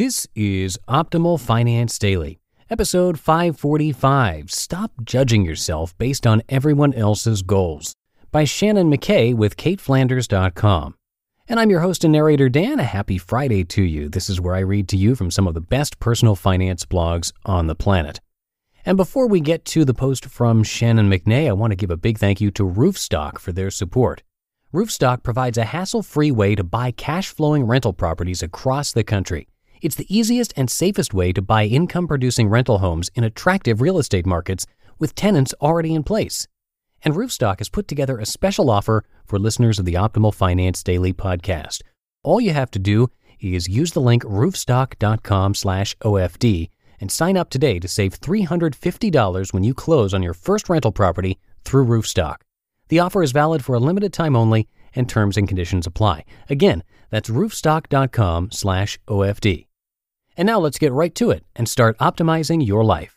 This is Optimal Finance Daily, episode 545 Stop Judging Yourself Based on Everyone Else's Goals by Shannon McNay with CaitFlanders.com. And I'm your host and narrator, Dan. A happy Friday to you. This is where I read to you from some of the best personal finance blogs on the planet. And before we get to the post from Shannon McNay, I want to give a big thank you to Roofstock for their support. Roofstock provides a hassle free way to buy cash flowing rental properties across the country. It's the easiest and safest way to buy income producing rental homes in attractive real estate markets with tenants already in place. And Roofstock has put together a special offer for listeners of the Optimal Finance Daily podcast. All you have to do is use the link roofstock.com/OFD and sign up today to save $350 when you close on your first rental property through Roofstock. The offer is valid for a limited time only and terms and conditions apply. Again, that's roofstock.com/OFD. And now let's get right to it and start optimizing your life.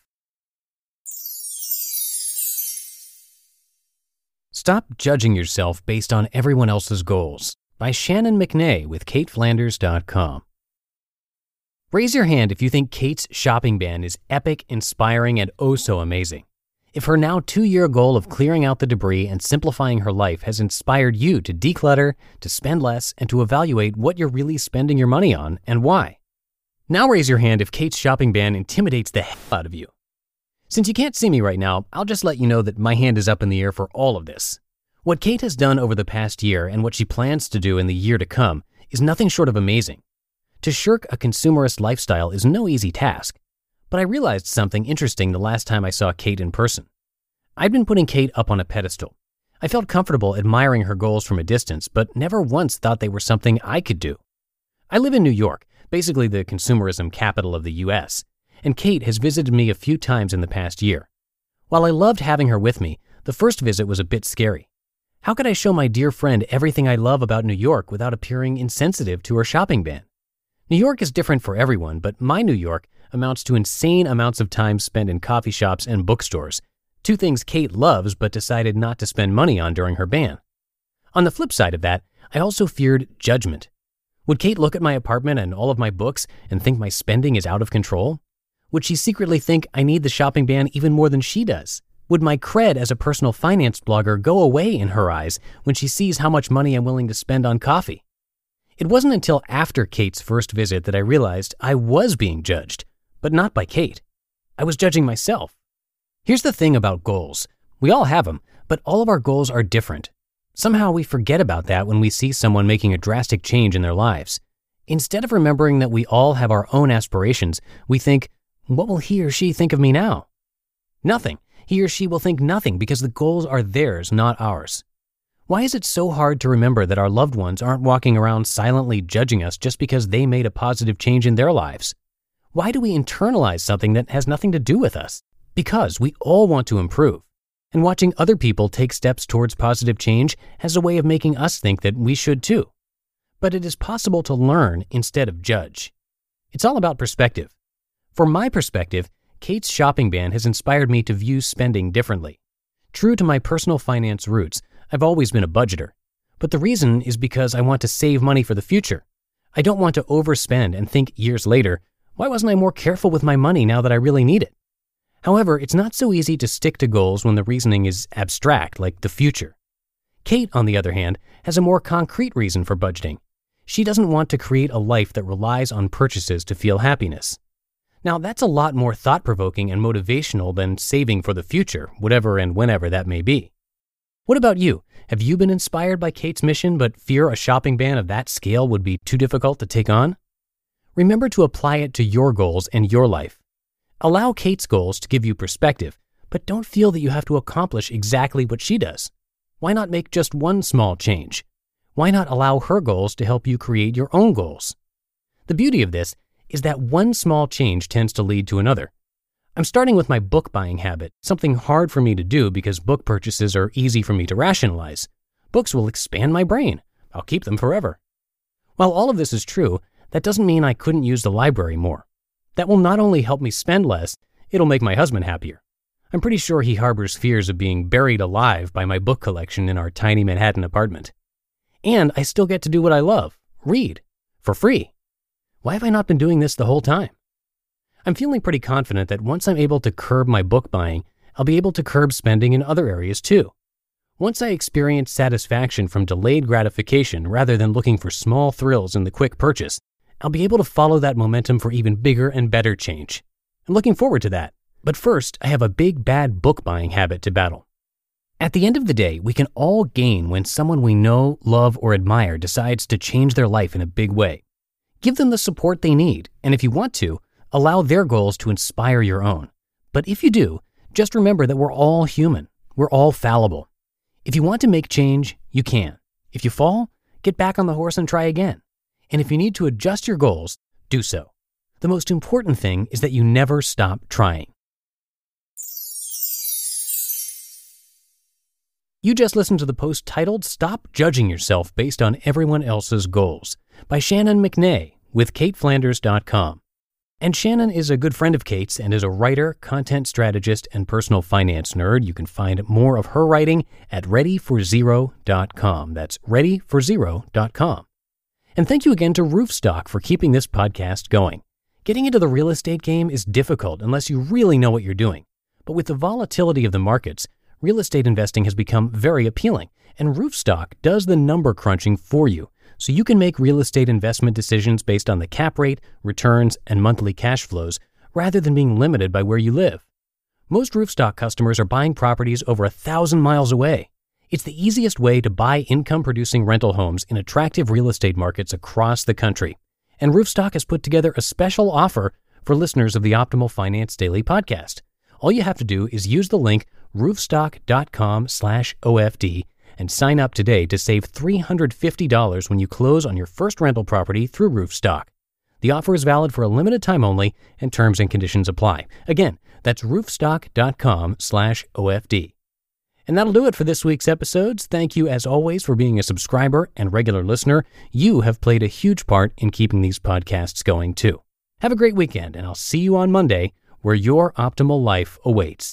Stop judging yourself based on everyone else's goals by Shannon McNay with CaitFlanders.com. Raise your hand if you think Cait's shopping ban is epic, inspiring, and oh so amazing. If her now two year goal of clearing out the debris and simplifying her life has inspired you to declutter, to spend less, and to evaluate what you're really spending your money on and why. Now raise your hand if Cait's shopping ban intimidates the hell out of you. Since you can't see me right now, I'll just let you know that my hand is up in the air for all of this. What Cait has done over the past year and what she plans to do in the year to come is nothing short of amazing. To shirk a consumerist lifestyle is no easy task, but I realized something interesting the last time I saw Cait in person. I'd been putting Cait up on a pedestal. I felt comfortable admiring her goals from a distance, but never once thought they were something I could do. I live in New York, basically the consumerism capital of the US, and Cait has visited me a few times in the past year. While I loved having her with me, the first visit was a bit scary. How could I show my dear friend everything I love about New York without appearing insensitive to her shopping ban? New York is different for everyone, but my New York amounts to insane amounts of time spent in coffee shops and bookstores, two things Cait loves but decided not to spend money on during her ban. On the flip side of that, I also feared judgment. Would Cait look at my apartment and all of my books and think my spending is out of control? Would she secretly think I need the shopping ban even more than she does? Would my cred as a personal finance blogger go away in her eyes when she sees how much money I'm willing to spend on coffee? It wasn't until after Cait's first visit that I realized I was being judged, but not by Cait. I was judging myself. Here's the thing about goals we all have them, but all of our goals are different. Somehow we forget about that when we see someone making a drastic change in their lives. Instead of remembering that we all have our own aspirations, we think, what will he or she think of me now? Nothing. He or she will think nothing because the goals are theirs, not ours. Why is it so hard to remember that our loved ones aren't walking around silently judging us just because they made a positive change in their lives? Why do we internalize something that has nothing to do with us? Because we all want to improve. And watching other people take steps towards positive change has a way of making us think that we should too. But it is possible to learn instead of judge. It's all about perspective. From my perspective, Cait's shopping ban has inspired me to view spending differently. True to my personal finance roots, I've always been a budgeter. But the reason is because I want to save money for the future. I don't want to overspend and think years later, why wasn't I more careful with my money now that I really need it? However, it's not so easy to stick to goals when the reasoning is abstract, like the future. Cait, on the other hand, has a more concrete reason for budgeting. She doesn't want to create a life that relies on purchases to feel happiness. Now, that's a lot more thought provoking and motivational than saving for the future, whatever and whenever that may be. What about you? Have you been inspired by Cait's mission but fear a shopping ban of that scale would be too difficult to take on? Remember to apply it to your goals and your life. Allow Cait's goals to give you perspective, but don't feel that you have to accomplish exactly what she does. Why not make just one small change? Why not allow her goals to help you create your own goals? The beauty of this is that one small change tends to lead to another. I'm starting with my book buying habit, something hard for me to do because book purchases are easy for me to rationalize. Books will expand my brain. I'll keep them forever. While all of this is true, that doesn't mean I couldn't use the library more. That will not only help me spend less, it'll make my husband happier. I'm pretty sure he harbors fears of being buried alive by my book collection in our tiny Manhattan apartment. And I still get to do what I love read for free. Why have I not been doing this the whole time? I'm feeling pretty confident that once I'm able to curb my book buying, I'll be able to curb spending in other areas too. Once I experience satisfaction from delayed gratification rather than looking for small thrills in the quick purchase, I'll be able to follow that momentum for even bigger and better change. I'm looking forward to that. But first, I have a big bad book buying habit to battle. At the end of the day, we can all gain when someone we know, love, or admire decides to change their life in a big way. Give them the support they need, and if you want to, allow their goals to inspire your own. But if you do, just remember that we're all human. We're all fallible. If you want to make change, you can. If you fall, get back on the horse and try again. And if you need to adjust your goals, do so. The most important thing is that you never stop trying. You just listened to the post titled Stop Judging Yourself Based on Everyone Else's Goals by Shannon McNay with CaitFlanders.com. And Shannon is a good friend of Cait's and is a writer, content strategist, and personal finance nerd. You can find more of her writing at readyforzero.com. That's readyforzero.com. And thank you again to Roofstock for keeping this podcast going. Getting into the real estate game is difficult unless you really know what you're doing. But with the volatility of the markets, real estate investing has become very appealing, and Roofstock does the number crunching for you, so you can make real estate investment decisions based on the cap rate, returns, and monthly cash flows rather than being limited by where you live. Most Roofstock customers are buying properties over a thousand miles away. It's the easiest way to buy income producing rental homes in attractive real estate markets across the country. And Roofstock has put together a special offer for listeners of the Optimal Finance Daily podcast. All you have to do is use the link roofstock.com slash OFD and sign up today to save $350 when you close on your first rental property through Roofstock. The offer is valid for a limited time only and terms and conditions apply. Again, that's roofstock.com slash OFD. And that'll do it for this week's episodes. Thank you, as always, for being a subscriber and regular listener. You have played a huge part in keeping these podcasts going, too. Have a great weekend, and I'll see you on Monday where your optimal life awaits.